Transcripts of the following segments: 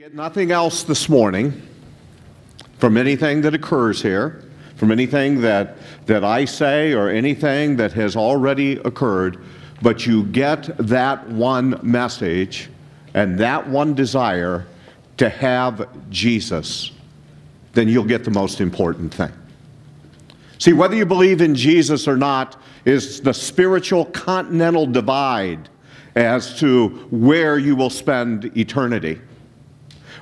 Get nothing else this morning from anything that occurs here, from anything that, that I say or anything that has already occurred, but you get that one message and that one desire to have Jesus, then you'll get the most important thing. See, whether you believe in Jesus or not is the spiritual continental divide as to where you will spend eternity.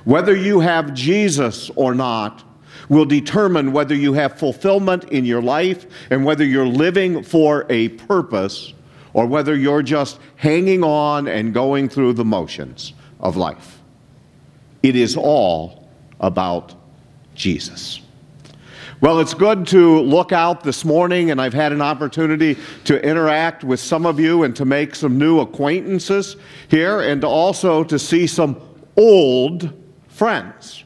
Whether you have Jesus or not will determine whether you have fulfillment in your life and whether you're living for a purpose or whether you're just hanging on and going through the motions of life. It is all about Jesus. Well, it's good to look out this morning, and I've had an opportunity to interact with some of you and to make some new acquaintances here, and also to see some old friends.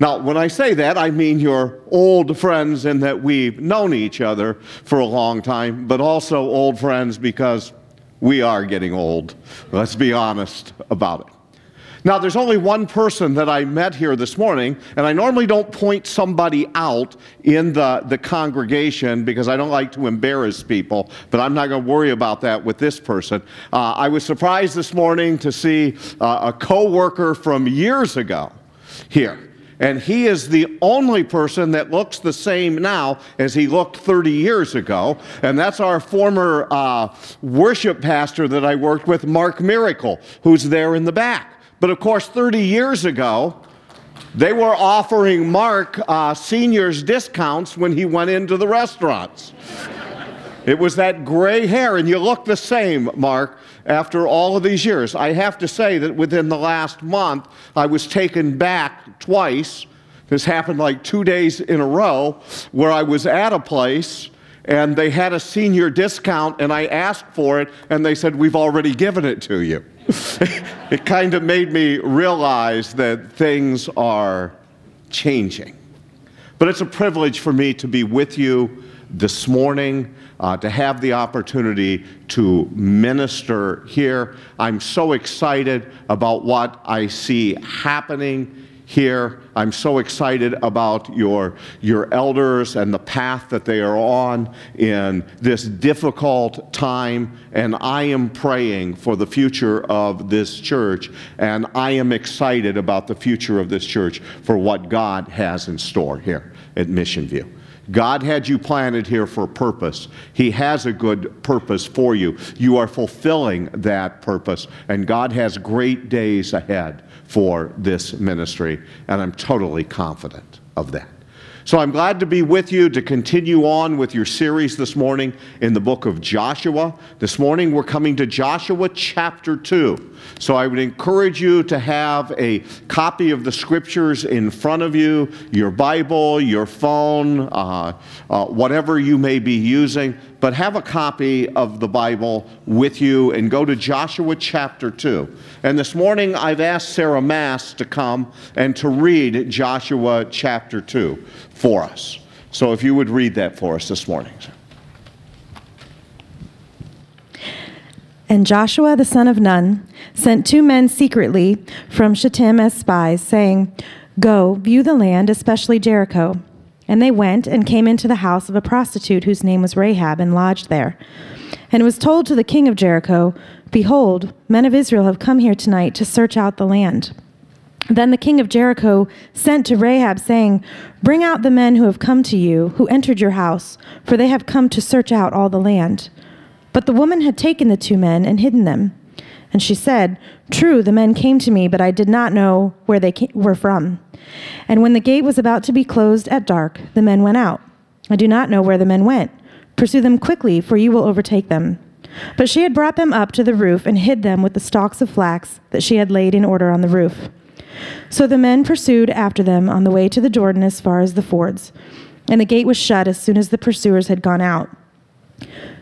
Now, when I say that, I mean your old friends in that we've known each other for a long time, but also old friends because we are getting old. Let's be honest about it. Now, there's only one person that I met here this morning, and I normally don't point somebody out in the, the congregation because I don't like to embarrass people, but I'm not going to worry about that with this person. Uh, I was surprised this morning to see uh, a coworker from years ago here. And he is the only person that looks the same now as he looked 30 years ago. And that's our former uh, worship pastor that I worked with, Mark Miracle, who's there in the back. But of course, 30 years ago, they were offering Mark uh, seniors discounts when he went into the restaurants. it was that gray hair, and you look the same, Mark, after all of these years. I have to say that within the last month, I was taken back twice. This happened like two days in a row, where I was at a place and they had a senior discount, and I asked for it, and they said, We've already given it to you. it kind of made me realize that things are changing. But it's a privilege for me to be with you this morning, uh, to have the opportunity to minister here. I'm so excited about what I see happening here. I'm so excited about your, your elders and the path that they are on in this difficult time. And I am praying for the future of this church. And I am excited about the future of this church for what God has in store here at Mission View. God had you planted here for a purpose. He has a good purpose for you. You are fulfilling that purpose, and God has great days ahead for this ministry, and I'm totally confident of that. So I'm glad to be with you to continue on with your series this morning in the book of Joshua. This morning we're coming to Joshua chapter 2. So I would encourage you to have a copy of the scriptures in front of you, your Bible, your phone, uh, uh, whatever you may be using, but have a copy of the Bible with you and go to Joshua chapter 2. And this morning I've asked Sarah Mass to come and to read Joshua chapter 2 for us. So if you would read that for us this morning. And Joshua the son of Nun sent two men secretly from Shittim as spies, saying, Go, view the land, especially Jericho. And they went and came into the house of a prostitute whose name was Rahab, and lodged there. And it was told to the king of Jericho, Behold, men of Israel have come here tonight to search out the land. Then the king of Jericho sent to Rahab, saying, Bring out the men who have come to you, who entered your house, for they have come to search out all the land. But the woman had taken the two men and hidden them. And she said, True, the men came to me, but I did not know where they came, were from. And when the gate was about to be closed at dark, the men went out. I do not know where the men went. Pursue them quickly, for you will overtake them. But she had brought them up to the roof and hid them with the stalks of flax that she had laid in order on the roof. So the men pursued after them on the way to the Jordan as far as the fords. And the gate was shut as soon as the pursuers had gone out.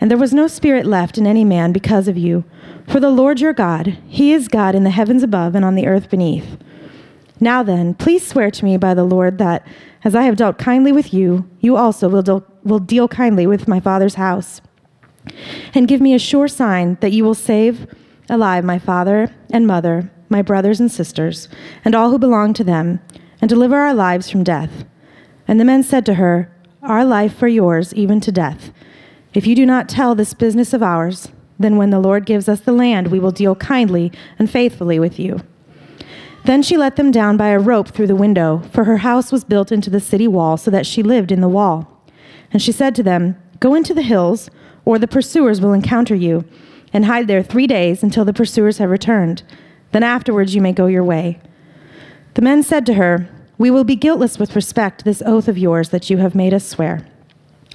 and there was no spirit left in any man because of you. For the Lord your God, He is God in the heavens above and on the earth beneath. Now then, please swear to me by the Lord that, as I have dealt kindly with you, you also will will deal kindly with my father's house. And give me a sure sign that you will save alive my father and mother, my brothers and sisters, and all who belong to them, and deliver our lives from death. And the men said to her, Our life for yours, even to death. If you do not tell this business of ours, then when the Lord gives us the land, we will deal kindly and faithfully with you. Then she let them down by a rope through the window, for her house was built into the city wall, so that she lived in the wall. And she said to them, Go into the hills, or the pursuers will encounter you, and hide there three days until the pursuers have returned. Then afterwards you may go your way. The men said to her, We will be guiltless with respect to this oath of yours that you have made us swear.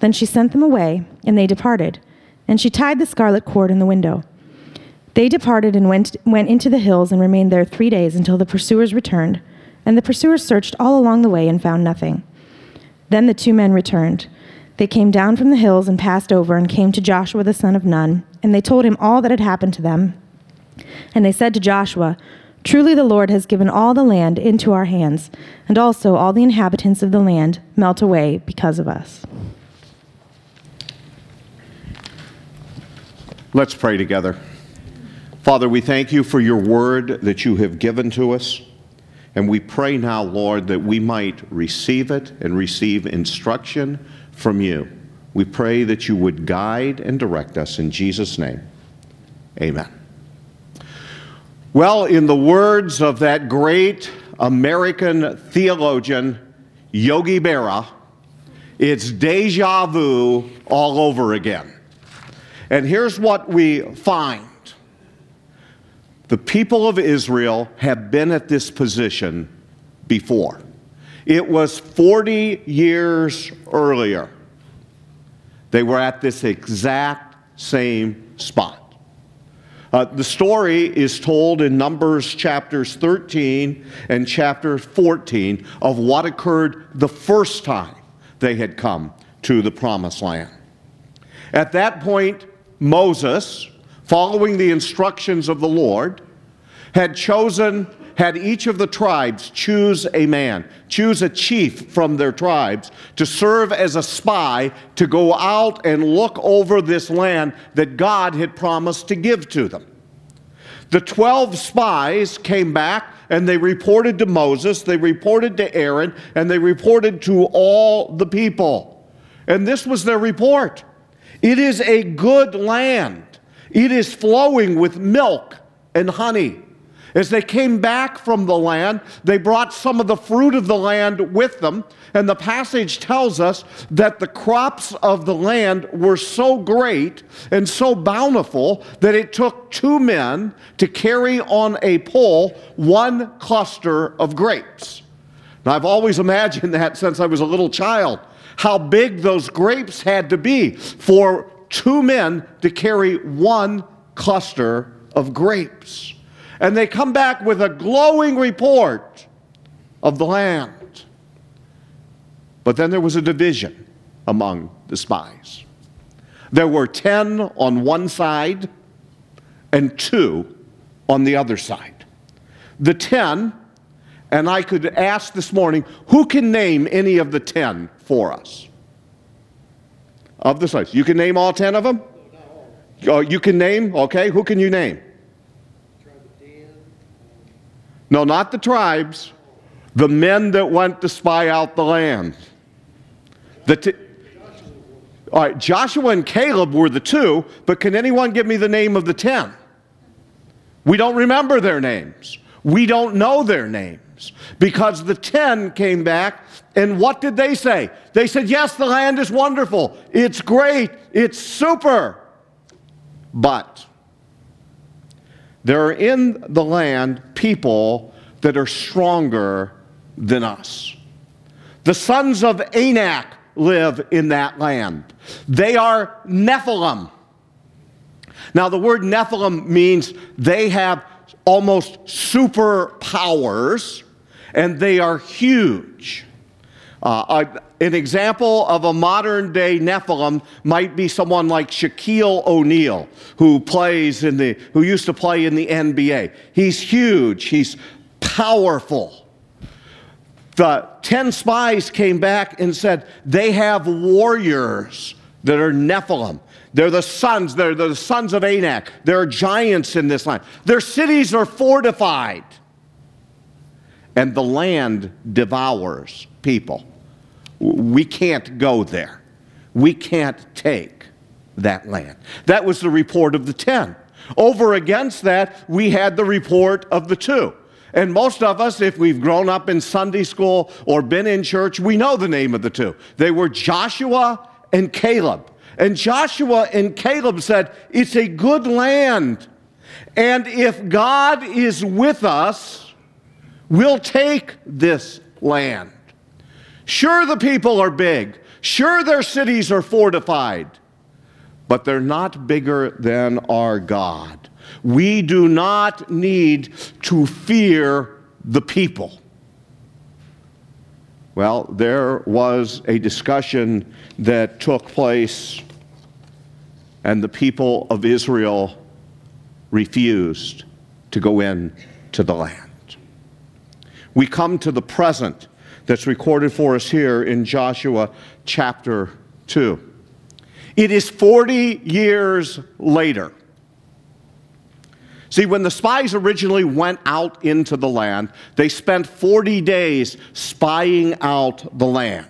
Then she sent them away, and they departed. And she tied the scarlet cord in the window. They departed and went, went into the hills and remained there three days until the pursuers returned. And the pursuers searched all along the way and found nothing. Then the two men returned. They came down from the hills and passed over and came to Joshua the son of Nun, and they told him all that had happened to them. And they said to Joshua, Truly the Lord has given all the land into our hands, and also all the inhabitants of the land melt away because of us. Let's pray together. Father, we thank you for your word that you have given to us. And we pray now, Lord, that we might receive it and receive instruction from you. We pray that you would guide and direct us in Jesus' name. Amen. Well, in the words of that great American theologian, Yogi Berra, it's deja vu all over again. And here's what we find the people of Israel have been at this position before. It was 40 years earlier. They were at this exact same spot. Uh, the story is told in Numbers chapters 13 and chapter 14 of what occurred the first time they had come to the promised land. At that point, Moses, following the instructions of the Lord, had chosen, had each of the tribes choose a man, choose a chief from their tribes to serve as a spy to go out and look over this land that God had promised to give to them. The 12 spies came back and they reported to Moses, they reported to Aaron, and they reported to all the people. And this was their report. It is a good land. It is flowing with milk and honey. As they came back from the land, they brought some of the fruit of the land with them. And the passage tells us that the crops of the land were so great and so bountiful that it took two men to carry on a pole one cluster of grapes. Now, I've always imagined that since I was a little child how big those grapes had to be for two men to carry one cluster of grapes. And they come back with a glowing report of the land. But then there was a division among the spies. There were 10 on one side and two on the other side. The 10 and I could ask this morning who can name any of the 10 for us? Of the sites. You can name all 10 of them? Oh, you can name? Okay. Who can you name? No, not the tribes. The men that went to spy out the land. The t- all right, Joshua and Caleb were the two, but can anyone give me the name of the 10? We don't remember their names. We don't know their names because the 10 came back and what did they say? They said, Yes, the land is wonderful. It's great. It's super. But there are in the land people that are stronger than us. The sons of Anak live in that land. They are Nephilim. Now, the word Nephilim means they have almost superpowers and they are huge. Uh, an example of a modern day Nephilim might be someone like Shaquille O'Neal, who plays in the, who used to play in the NBA. He's huge. He's powerful. The 10 spies came back and said they have warriors that are Nephilim. They're the sons, they're the sons of Anak. There are giants in this land. Their cities are fortified. And the land devours people. We can't go there. We can't take that land. That was the report of the 10. Over against that, we had the report of the two. And most of us, if we've grown up in Sunday school or been in church, we know the name of the two. They were Joshua and Caleb. And Joshua and Caleb said, It's a good land. And if God is with us, we'll take this land. Sure, the people are big. Sure, their cities are fortified. But they're not bigger than our God. We do not need to fear the people. Well, there was a discussion that took place, and the people of Israel refused to go in to the land. We come to the present that's recorded for us here in Joshua chapter 2. It is 40 years later. See, when the spies originally went out into the land, they spent 40 days spying out the land.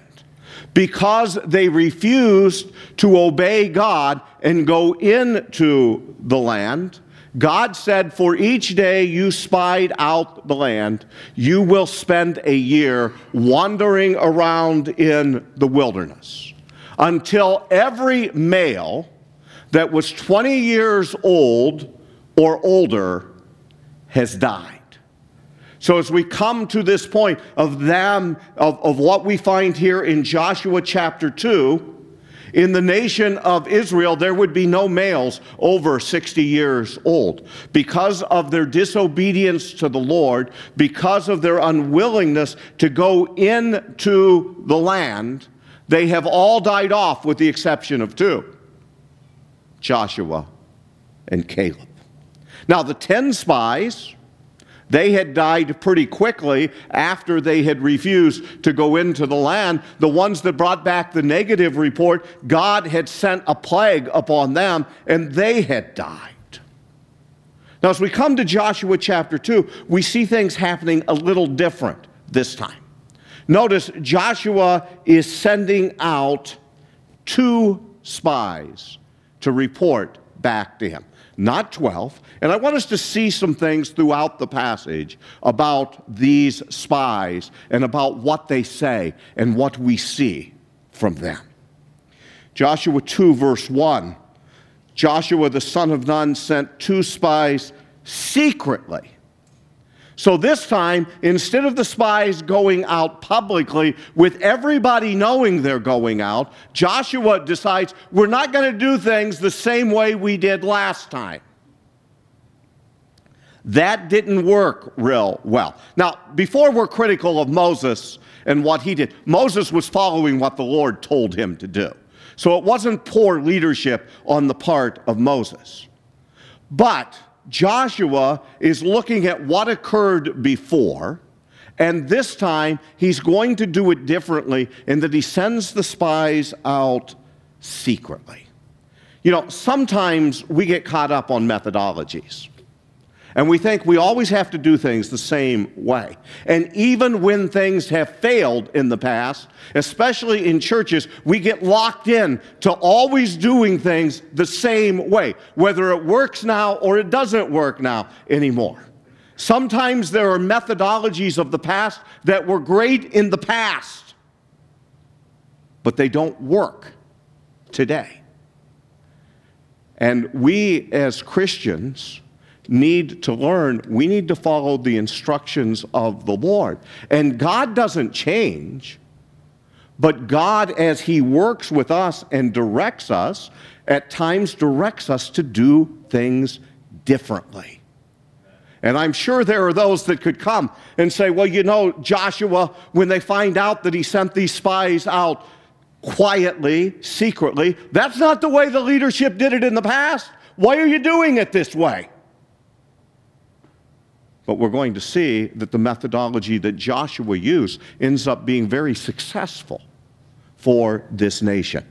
Because they refused to obey God and go into the land, God said, For each day you spied out the land, you will spend a year wandering around in the wilderness until every male that was 20 years old or older has died. So, as we come to this point of them, of, of what we find here in Joshua chapter 2, in the nation of Israel, there would be no males over 60 years old. Because of their disobedience to the Lord, because of their unwillingness to go into the land, they have all died off with the exception of two Joshua and Caleb. Now, the 10 spies they had died pretty quickly after they had refused to go into the land. The ones that brought back the negative report, God had sent a plague upon them and they had died. Now, as we come to Joshua chapter 2, we see things happening a little different this time. Notice Joshua is sending out two spies to report back to him not 12. And I want us to see some things throughout the passage about these spies and about what they say and what we see from them. Joshua 2, verse 1 Joshua the son of Nun sent two spies secretly. So this time, instead of the spies going out publicly with everybody knowing they're going out, Joshua decides we're not going to do things the same way we did last time. That didn't work real well. Now, before we're critical of Moses and what he did, Moses was following what the Lord told him to do. So it wasn't poor leadership on the part of Moses. But Joshua is looking at what occurred before, and this time he's going to do it differently in that he sends the spies out secretly. You know, sometimes we get caught up on methodologies. And we think we always have to do things the same way. And even when things have failed in the past, especially in churches, we get locked in to always doing things the same way, whether it works now or it doesn't work now anymore. Sometimes there are methodologies of the past that were great in the past, but they don't work today. And we as Christians, need to learn, we need to follow the instructions of the Lord. And God doesn't change, but God, as He works with us and directs us, at times directs us to do things differently. And I'm sure there are those that could come and say, well, you know, Joshua, when they find out that he sent these spies out quietly, secretly, that's not the way the leadership did it in the past. Why are you doing it this way? But we're going to see that the methodology that Joshua used ends up being very successful for this nation.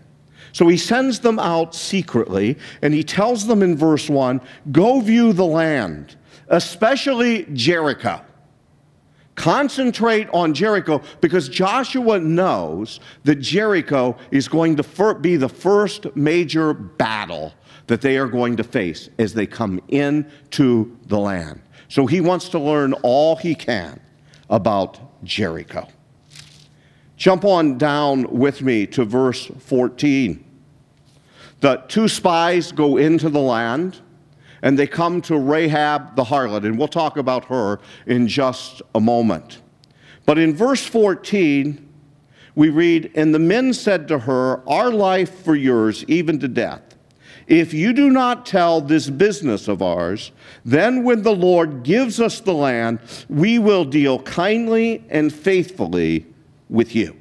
So he sends them out secretly, and he tells them in verse 1 go view the land, especially Jericho. Concentrate on Jericho because Joshua knows that Jericho is going to be the first major battle that they are going to face as they come into the land. So he wants to learn all he can about Jericho. Jump on down with me to verse 14. The two spies go into the land and they come to Rahab the harlot, and we'll talk about her in just a moment. But in verse 14, we read, And the men said to her, Our life for yours, even to death. If you do not tell this business of ours, then when the Lord gives us the land, we will deal kindly and faithfully with you.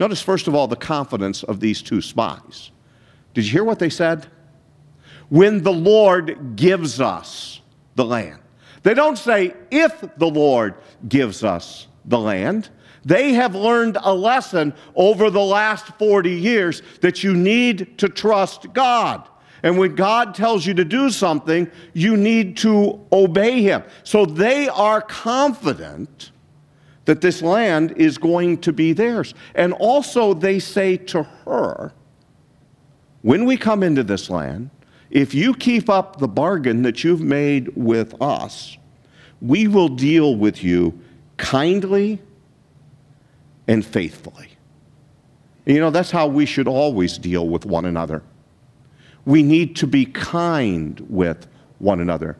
Notice, first of all, the confidence of these two spies. Did you hear what they said? When the Lord gives us the land. They don't say, if the Lord gives us the land. They have learned a lesson over the last 40 years that you need to trust God. And when God tells you to do something, you need to obey Him. So they are confident that this land is going to be theirs. And also, they say to her, when we come into this land, if you keep up the bargain that you've made with us, we will deal with you kindly and faithfully. You know, that's how we should always deal with one another. We need to be kind with one another.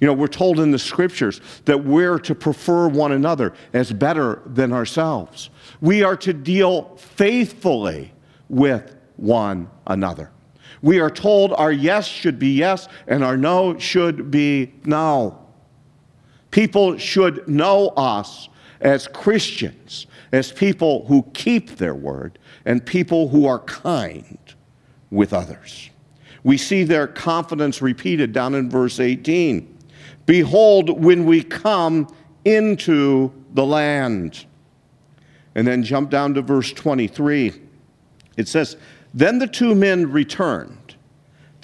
You know, we're told in the scriptures that we're to prefer one another as better than ourselves. We are to deal faithfully with one another. We are told our yes should be yes and our no should be no. People should know us as Christians as people who keep their word and people who are kind with others. We see their confidence repeated down in verse 18. Behold, when we come into the land. And then jump down to verse 23. It says, Then the two men returned.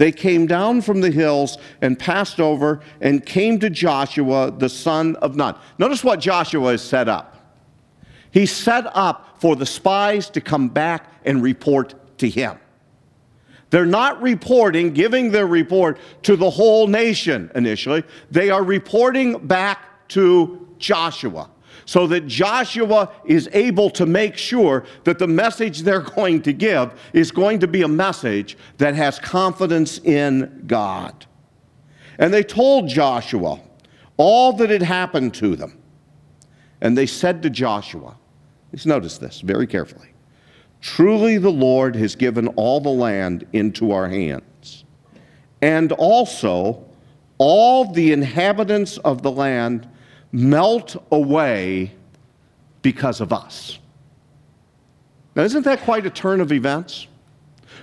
They came down from the hills and passed over and came to Joshua, the son of Nun. Notice what Joshua has set up. He set up for the spies to come back and report to him. They're not reporting, giving their report to the whole nation initially. They are reporting back to Joshua so that Joshua is able to make sure that the message they're going to give is going to be a message that has confidence in God. And they told Joshua all that had happened to them. And they said to Joshua, Please notice this very carefully. Truly, the Lord has given all the land into our hands, and also all the inhabitants of the land melt away because of us. Now, isn't that quite a turn of events?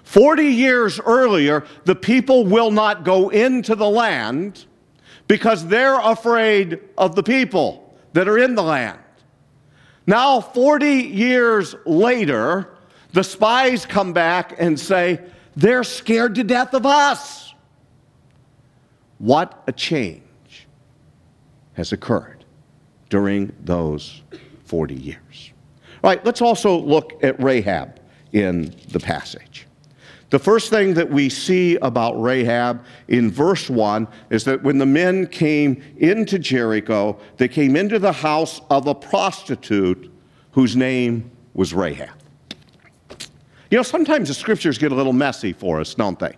40 years earlier, the people will not go into the land because they're afraid of the people that are in the land. Now, 40 years later, the spies come back and say, they're scared to death of us. What a change has occurred during those 40 years. All right, let's also look at Rahab in the passage. The first thing that we see about Rahab in verse 1 is that when the men came into Jericho, they came into the house of a prostitute whose name was Rahab. You know, sometimes the scriptures get a little messy for us, don't they?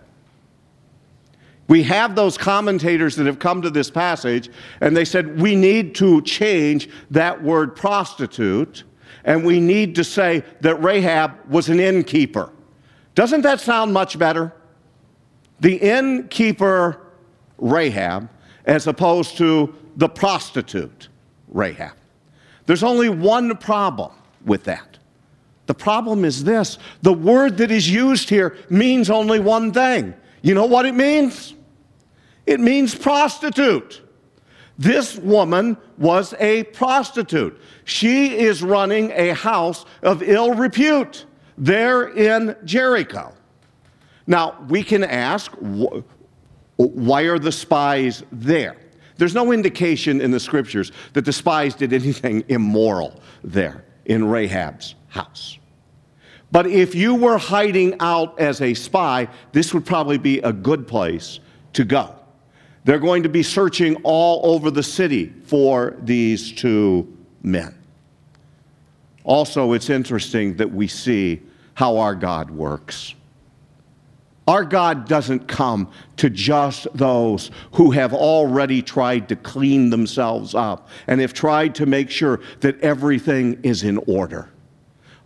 We have those commentators that have come to this passage and they said we need to change that word prostitute and we need to say that Rahab was an innkeeper. Doesn't that sound much better? The innkeeper Rahab as opposed to the prostitute Rahab. There's only one problem with that. The problem is this the word that is used here means only one thing. You know what it means? It means prostitute. This woman was a prostitute. She is running a house of ill repute there in Jericho. Now, we can ask, why are the spies there? There's no indication in the scriptures that the spies did anything immoral there in Rahab's house. But if you were hiding out as a spy, this would probably be a good place to go. They're going to be searching all over the city for these two men. Also, it's interesting that we see how our God works. Our God doesn't come to just those who have already tried to clean themselves up and have tried to make sure that everything is in order.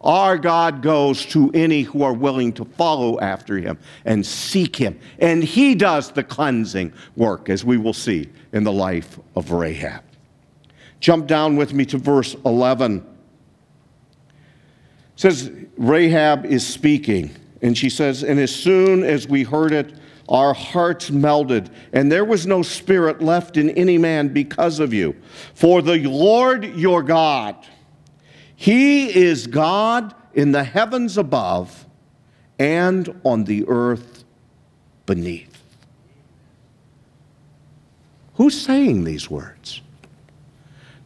Our God goes to any who are willing to follow after him and seek him. And he does the cleansing work, as we will see in the life of Rahab. Jump down with me to verse 11. It says, Rahab is speaking, and she says, And as soon as we heard it, our hearts melted, and there was no spirit left in any man because of you. For the Lord your God, he is God in the heavens above and on the earth beneath. Who's saying these words?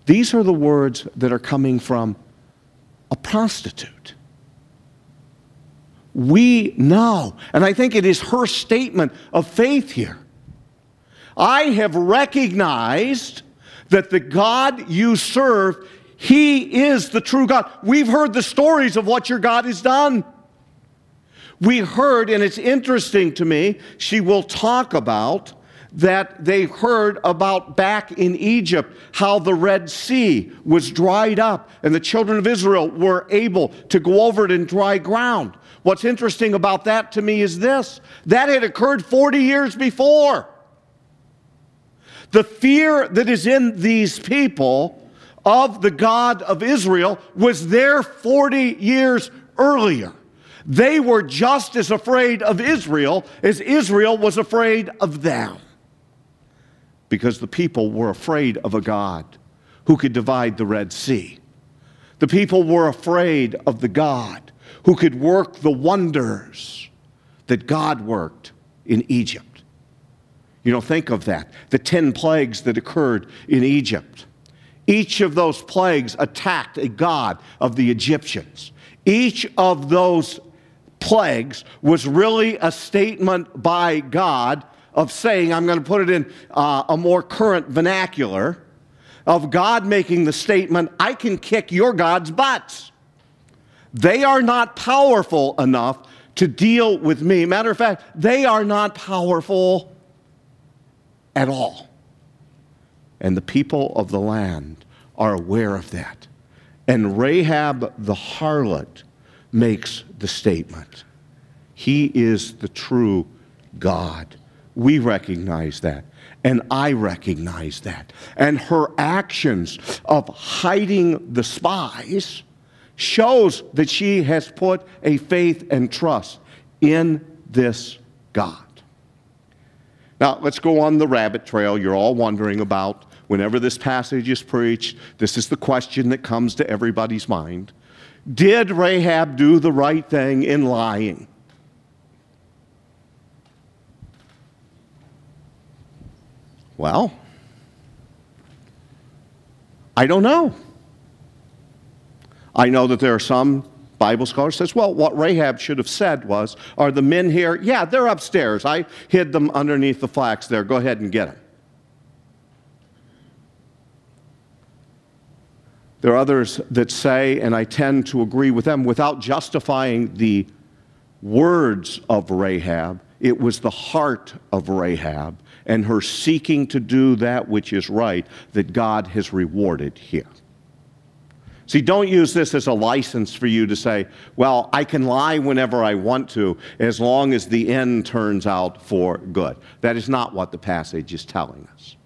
These are the words that are coming from a prostitute. We know, and I think it is her statement of faith here. I have recognized that the God you serve he is the true God. We've heard the stories of what your God has done. We heard, and it's interesting to me, she will talk about that they heard about back in Egypt how the Red Sea was dried up and the children of Israel were able to go over it in dry ground. What's interesting about that to me is this that had occurred 40 years before. The fear that is in these people of the God of Israel was there 40 years earlier. They were just as afraid of Israel as Israel was afraid of them. Because the people were afraid of a God who could divide the Red Sea. The people were afraid of the God who could work the wonders that God worked in Egypt. You know, think of that. The 10 plagues that occurred in Egypt each of those plagues attacked a god of the Egyptians. Each of those plagues was really a statement by God of saying, I'm going to put it in uh, a more current vernacular, of God making the statement, I can kick your God's butts. They are not powerful enough to deal with me. Matter of fact, they are not powerful at all. And the people of the land are aware of that. And Rahab the harlot makes the statement He is the true God. We recognize that. And I recognize that. And her actions of hiding the spies shows that she has put a faith and trust in this God. Now, let's go on the rabbit trail you're all wondering about. Whenever this passage is preached, this is the question that comes to everybody's mind Did Rahab do the right thing in lying? Well, I don't know. I know that there are some Bible scholar says, well, what Rahab should have said was, are the men here? Yeah, they're upstairs. I hid them underneath the flax there. Go ahead and get them. There are others that say, and I tend to agree with them, without justifying the words of Rahab, it was the heart of Rahab and her seeking to do that which is right that God has rewarded here. See, don't use this as a license for you to say, well, I can lie whenever I want to as long as the end turns out for good. That is not what the passage is telling us.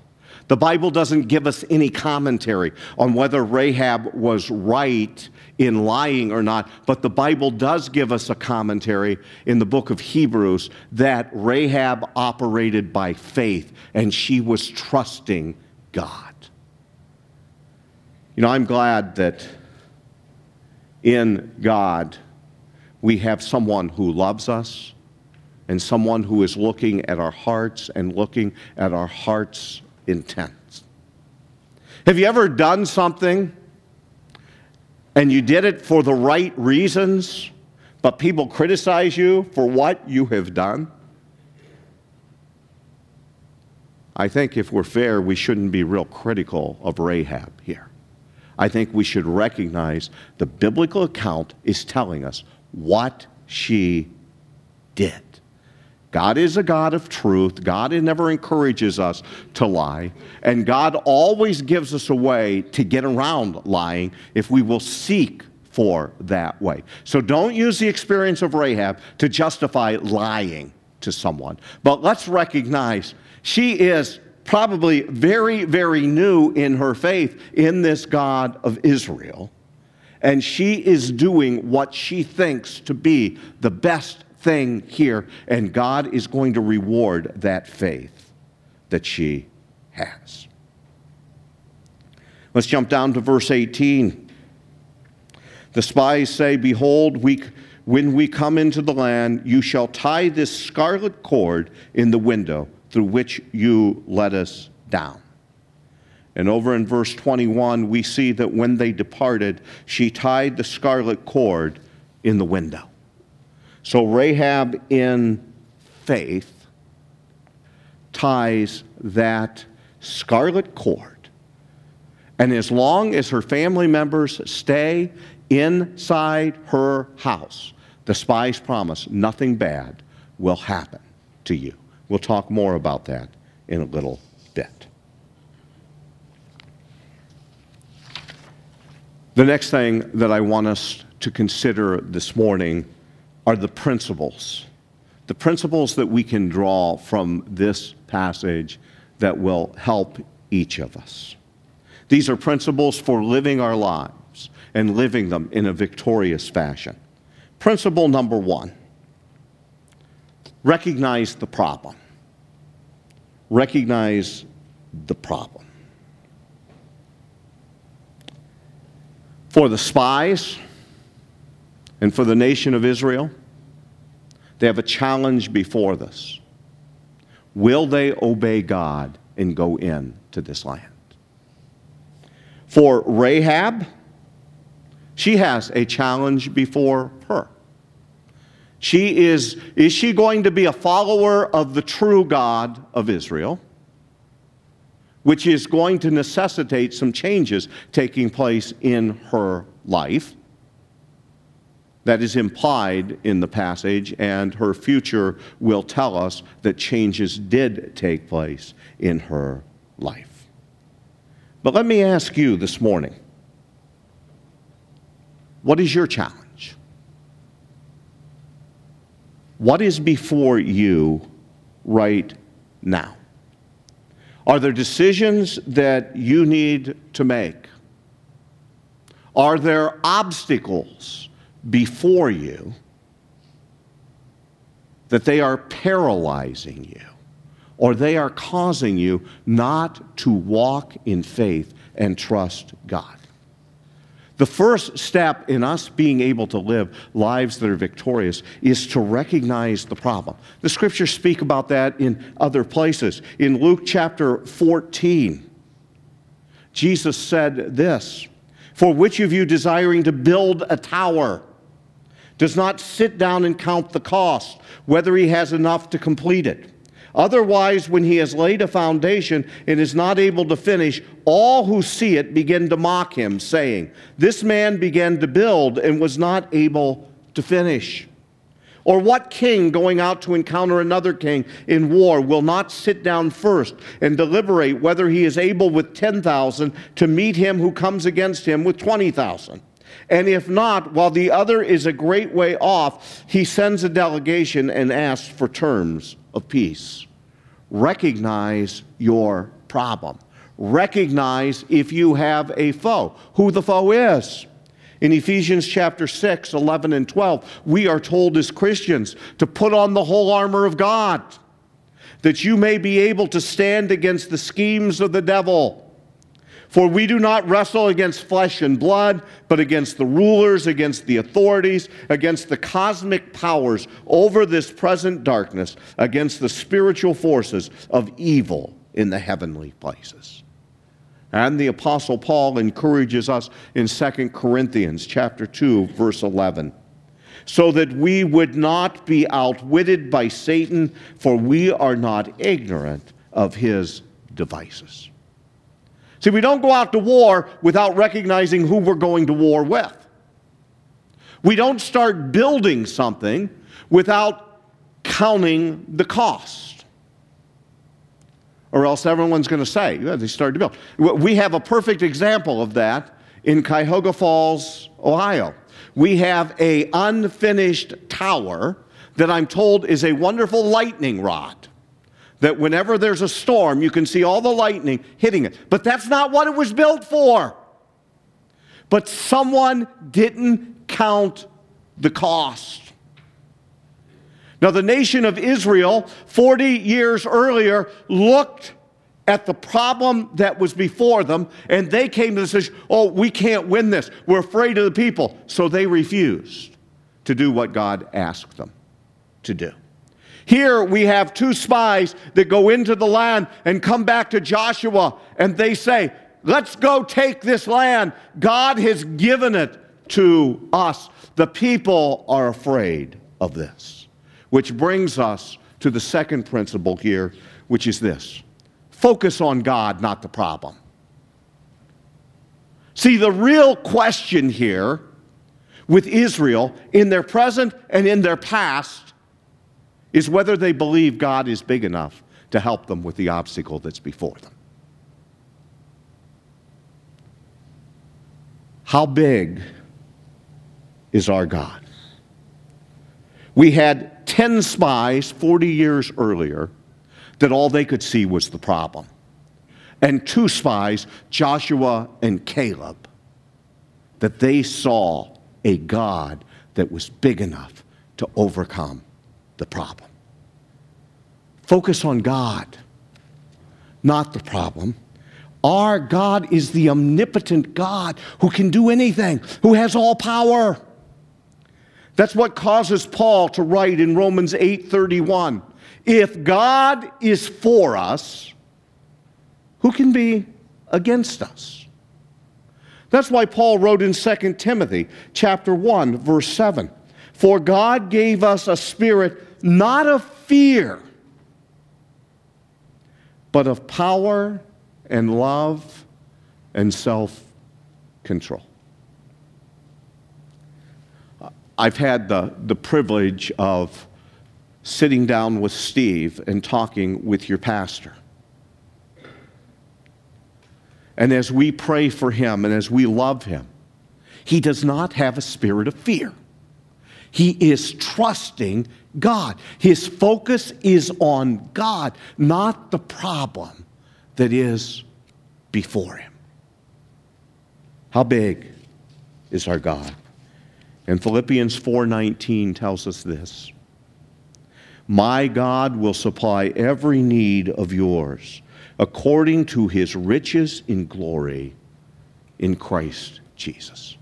The Bible doesn't give us any commentary on whether Rahab was right in lying or not, but the Bible does give us a commentary in the book of Hebrews that Rahab operated by faith and she was trusting God. You know, I'm glad that in God we have someone who loves us and someone who is looking at our hearts and looking at our hearts' intents. Have you ever done something and you did it for the right reasons, but people criticize you for what you have done? I think if we're fair, we shouldn't be real critical of Rahab here. I think we should recognize the biblical account is telling us what she did. God is a God of truth. God never encourages us to lie. And God always gives us a way to get around lying if we will seek for that way. So don't use the experience of Rahab to justify lying to someone. But let's recognize she is probably very, very new in her faith in this God of Israel. And she is doing what she thinks to be the best thing here, and God is going to reward that faith that she has. Let's jump down to verse 18. The spies say, Behold, we, when we come into the land, you shall tie this scarlet cord in the window through which you let us down. And over in verse 21, we see that when they departed, she tied the scarlet cord in the window. So Rahab, in faith, ties that scarlet cord. And as long as her family members stay inside her house, the spies promise nothing bad will happen to you. We'll talk more about that in a little bit. The next thing that I want us to consider this morning are the principles. The principles that we can draw from this passage that will help each of us. These are principles for living our lives and living them in a victorious fashion. Principle number one recognize the problem. Recognize the problem. For the spies, and for the nation of Israel, they have a challenge before this. Will they obey God and go in to this land? For Rahab, she has a challenge before. She is, is she going to be a follower of the true God of Israel? Which is going to necessitate some changes taking place in her life that is implied in the passage, and her future will tell us that changes did take place in her life. But let me ask you this morning what is your challenge? What is before you right now? Are there decisions that you need to make? Are there obstacles before you that they are paralyzing you or they are causing you not to walk in faith and trust God. The first step in us being able to live lives that are victorious is to recognize the problem. The scriptures speak about that in other places. In Luke chapter 14, Jesus said this For which of you desiring to build a tower does not sit down and count the cost, whether he has enough to complete it? Otherwise, when he has laid a foundation and is not able to finish, all who see it begin to mock him, saying, This man began to build and was not able to finish. Or what king going out to encounter another king in war will not sit down first and deliberate whether he is able with 10,000 to meet him who comes against him with 20,000? And if not, while the other is a great way off, he sends a delegation and asks for terms of peace. Recognize your problem. Recognize if you have a foe, who the foe is. In Ephesians chapter 6, 11 and 12, we are told as Christians to put on the whole armor of God, that you may be able to stand against the schemes of the devil. For we do not wrestle against flesh and blood, but against the rulers, against the authorities, against the cosmic powers over this present darkness, against the spiritual forces of evil in the heavenly places. And the apostle Paul encourages us in 2 Corinthians chapter 2 verse 11 so that we would not be outwitted by Satan for we are not ignorant of his devices. See, we don't go out to war without recognizing who we're going to war with. We don't start building something without counting the cost. Or else everyone's going to say, yeah, they started to build. We have a perfect example of that in Cuyahoga Falls, Ohio. We have a unfinished tower that I'm told is a wonderful lightning rod that whenever there's a storm, you can see all the lightning hitting it. But that's not what it was built for. But someone didn't count the cost. Now, the nation of Israel, 40 years earlier, looked at the problem that was before them, and they came to the decision oh, we can't win this. We're afraid of the people. So they refused to do what God asked them to do. Here we have two spies that go into the land and come back to Joshua and they say, Let's go take this land. God has given it to us. The people are afraid of this. Which brings us to the second principle here, which is this focus on God, not the problem. See, the real question here with Israel in their present and in their past is whether they believe God is big enough to help them with the obstacle that's before them. How big is our God? We had 10 spies 40 years earlier that all they could see was the problem. And two spies, Joshua and Caleb, that they saw a God that was big enough to overcome the problem. Focus on God, not the problem. Our God is the omnipotent God who can do anything, who has all power. That's what causes Paul to write in Romans 8:31. If God is for us, who can be against us? That's why Paul wrote in 2 Timothy chapter 1 verse 7. For God gave us a spirit not of fear, but of power and love and self control. I've had the, the privilege of sitting down with Steve and talking with your pastor. And as we pray for him and as we love him, he does not have a spirit of fear. He is trusting God. His focus is on God, not the problem that is before him. How big is our God? And Philippians 4:19 tells us this. My God will supply every need of yours according to his riches in glory in Christ Jesus.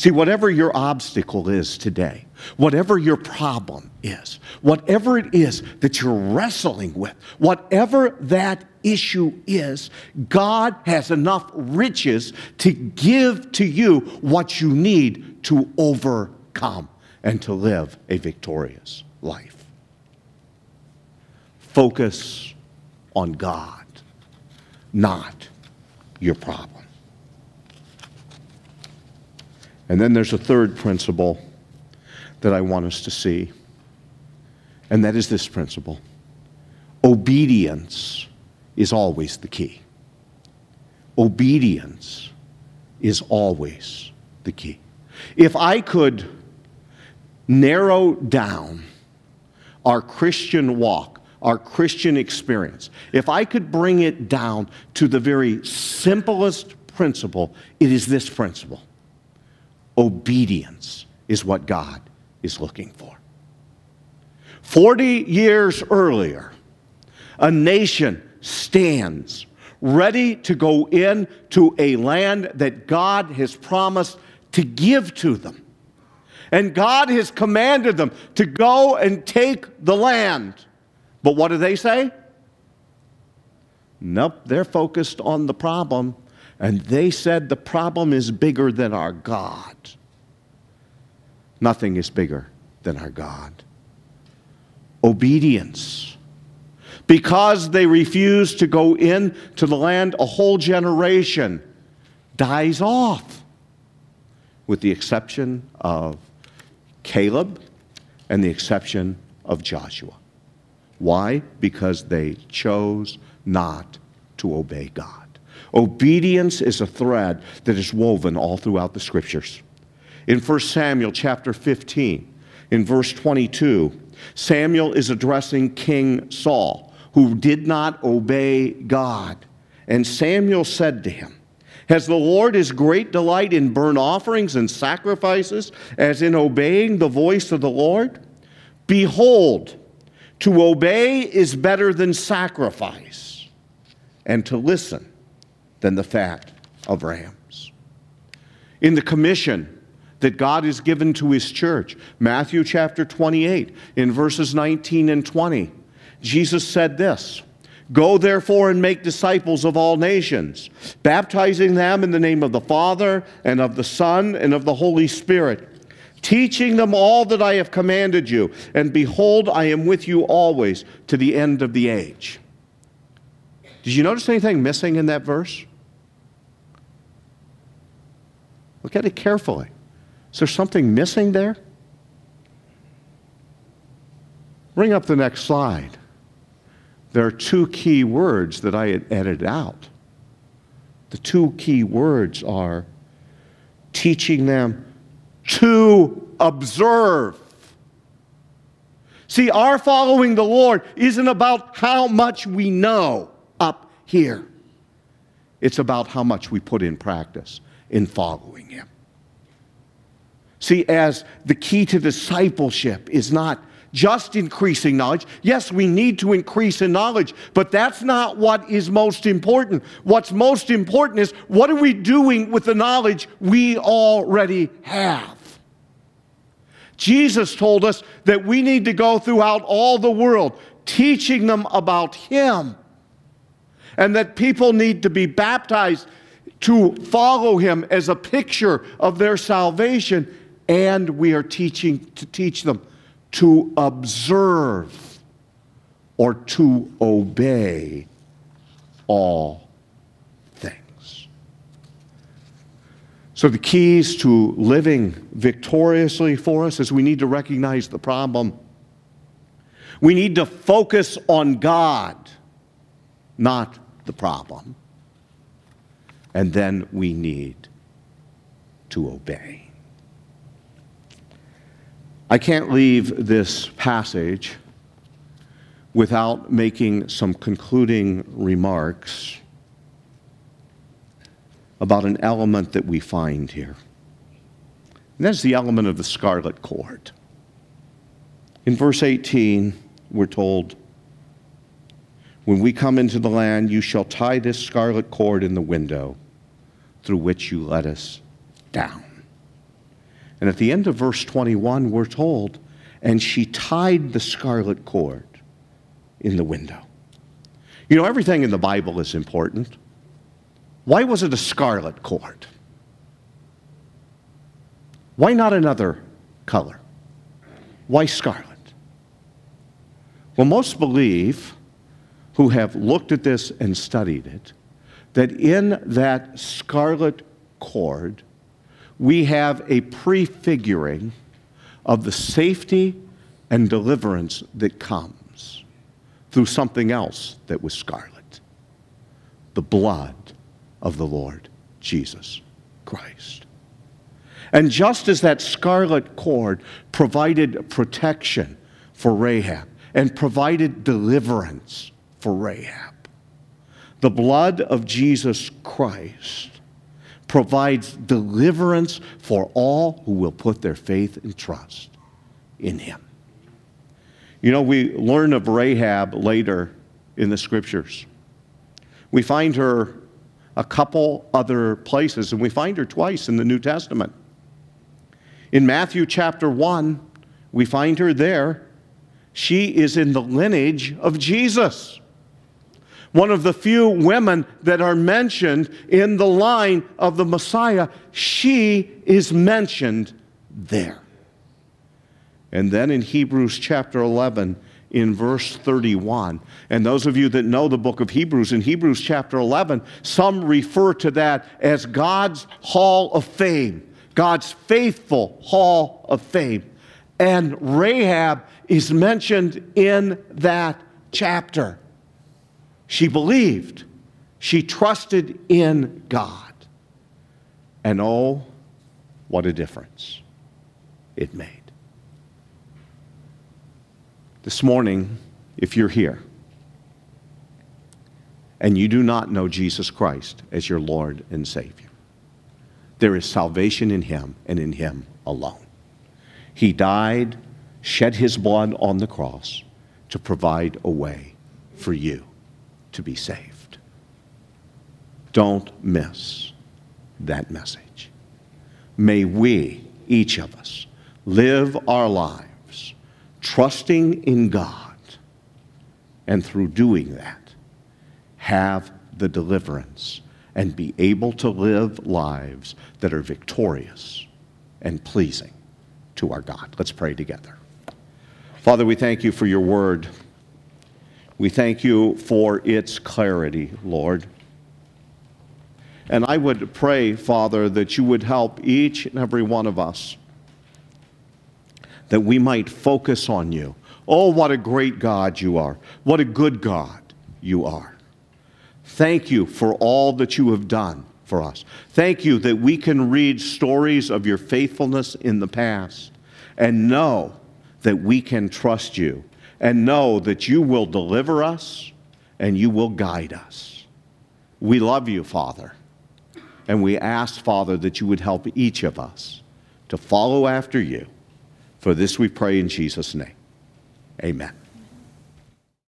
See, whatever your obstacle is today, whatever your problem is, whatever it is that you're wrestling with, whatever that issue is, God has enough riches to give to you what you need to overcome and to live a victorious life. Focus on God, not your problem. And then there's a third principle that I want us to see, and that is this principle obedience is always the key. Obedience is always the key. If I could narrow down our Christian walk, our Christian experience, if I could bring it down to the very simplest principle, it is this principle Obedience is what God is looking for. 40 years earlier, a nation stands ready to go into a land that God has promised to give to them. And God has commanded them to go and take the land. But what do they say? Nope, they're focused on the problem and they said, The problem is bigger than our God. Nothing is bigger than our God. Obedience. Because they refused to go in to the land, a whole generation dies off, with the exception of Caleb and the exception of Joshua. Why? Because they chose not to obey God. Obedience is a thread that is woven all throughout the scriptures. In 1 Samuel chapter 15, in verse 22, Samuel is addressing King Saul, who did not obey God. And Samuel said to him, Has the Lord his great delight in burnt offerings and sacrifices as in obeying the voice of the Lord? Behold, to obey is better than sacrifice, and to listen than the fat of rams. In the commission that God has given to his church, Matthew chapter 28, in verses 19 and 20, Jesus said this. Go therefore and make disciples of all nations, baptizing them in the name of the Father and of the Son and of the Holy Spirit, teaching them all that I have commanded you. And behold, I am with you always to the end of the age. Did you notice anything missing in that verse? Look at it carefully. Is there something missing there? Bring up the next slide. There are two key words that I had edited out. The two key words are teaching them to observe. See, our following the Lord isn't about how much we know up here, it's about how much we put in practice in following him. See, as the key to discipleship is not just increasing knowledge. Yes, we need to increase in knowledge, but that's not what is most important. What's most important is what are we doing with the knowledge we already have? Jesus told us that we need to go throughout all the world teaching them about Him, and that people need to be baptized to follow him as a picture of their salvation, and we are teaching to teach them to observe or to obey all things. So, the keys to living victoriously for us is we need to recognize the problem. We need to focus on God, not the problem and then we need to obey. I can't leave this passage without making some concluding remarks about an element that we find here. And that's the element of the scarlet cord. In verse 18, we're told, When we come into the land, you shall tie this scarlet cord in the window through which you let us down. And at the end of verse 21, we're told, and she tied the scarlet cord in the window. You know, everything in the Bible is important. Why was it a scarlet cord? Why not another color? Why scarlet? Well, most believe, who have looked at this and studied it, that in that scarlet cord, we have a prefiguring of the safety and deliverance that comes through something else that was scarlet the blood of the Lord Jesus Christ. And just as that scarlet cord provided protection for Rahab and provided deliverance for Rahab, the blood of Jesus Christ provides deliverance for all who will put their faith and trust in him. You know, we learn of Rahab later in the scriptures. We find her a couple other places, and we find her twice in the New Testament. In Matthew chapter 1, we find her there. She is in the lineage of Jesus. One of the few women that are mentioned in the line of the Messiah, she is mentioned there. And then in Hebrews chapter 11, in verse 31. And those of you that know the book of Hebrews, in Hebrews chapter 11, some refer to that as God's hall of fame, God's faithful hall of fame. And Rahab is mentioned in that chapter. She believed, she trusted in God. And oh, what a difference it made. This morning, if you're here and you do not know Jesus Christ as your Lord and Savior, there is salvation in Him and in Him alone. He died, shed His blood on the cross to provide a way for you to be saved. Don't miss that message. May we, each of us, live our lives trusting in God, and through doing that, have the deliverance and be able to live lives that are victorious and pleasing to our God. Let's pray together. Father, we thank you for your word. We thank you for its clarity, Lord. And I would pray, Father, that you would help each and every one of us that we might focus on you. Oh, what a great God you are. What a good God you are. Thank you for all that you have done for us. Thank you that we can read stories of your faithfulness in the past and know that we can trust you and know that you will deliver us and you will guide us. We love you, Father. And we ask, Father, that you would help each of us to follow after you for this we pray in Jesus' name. Amen.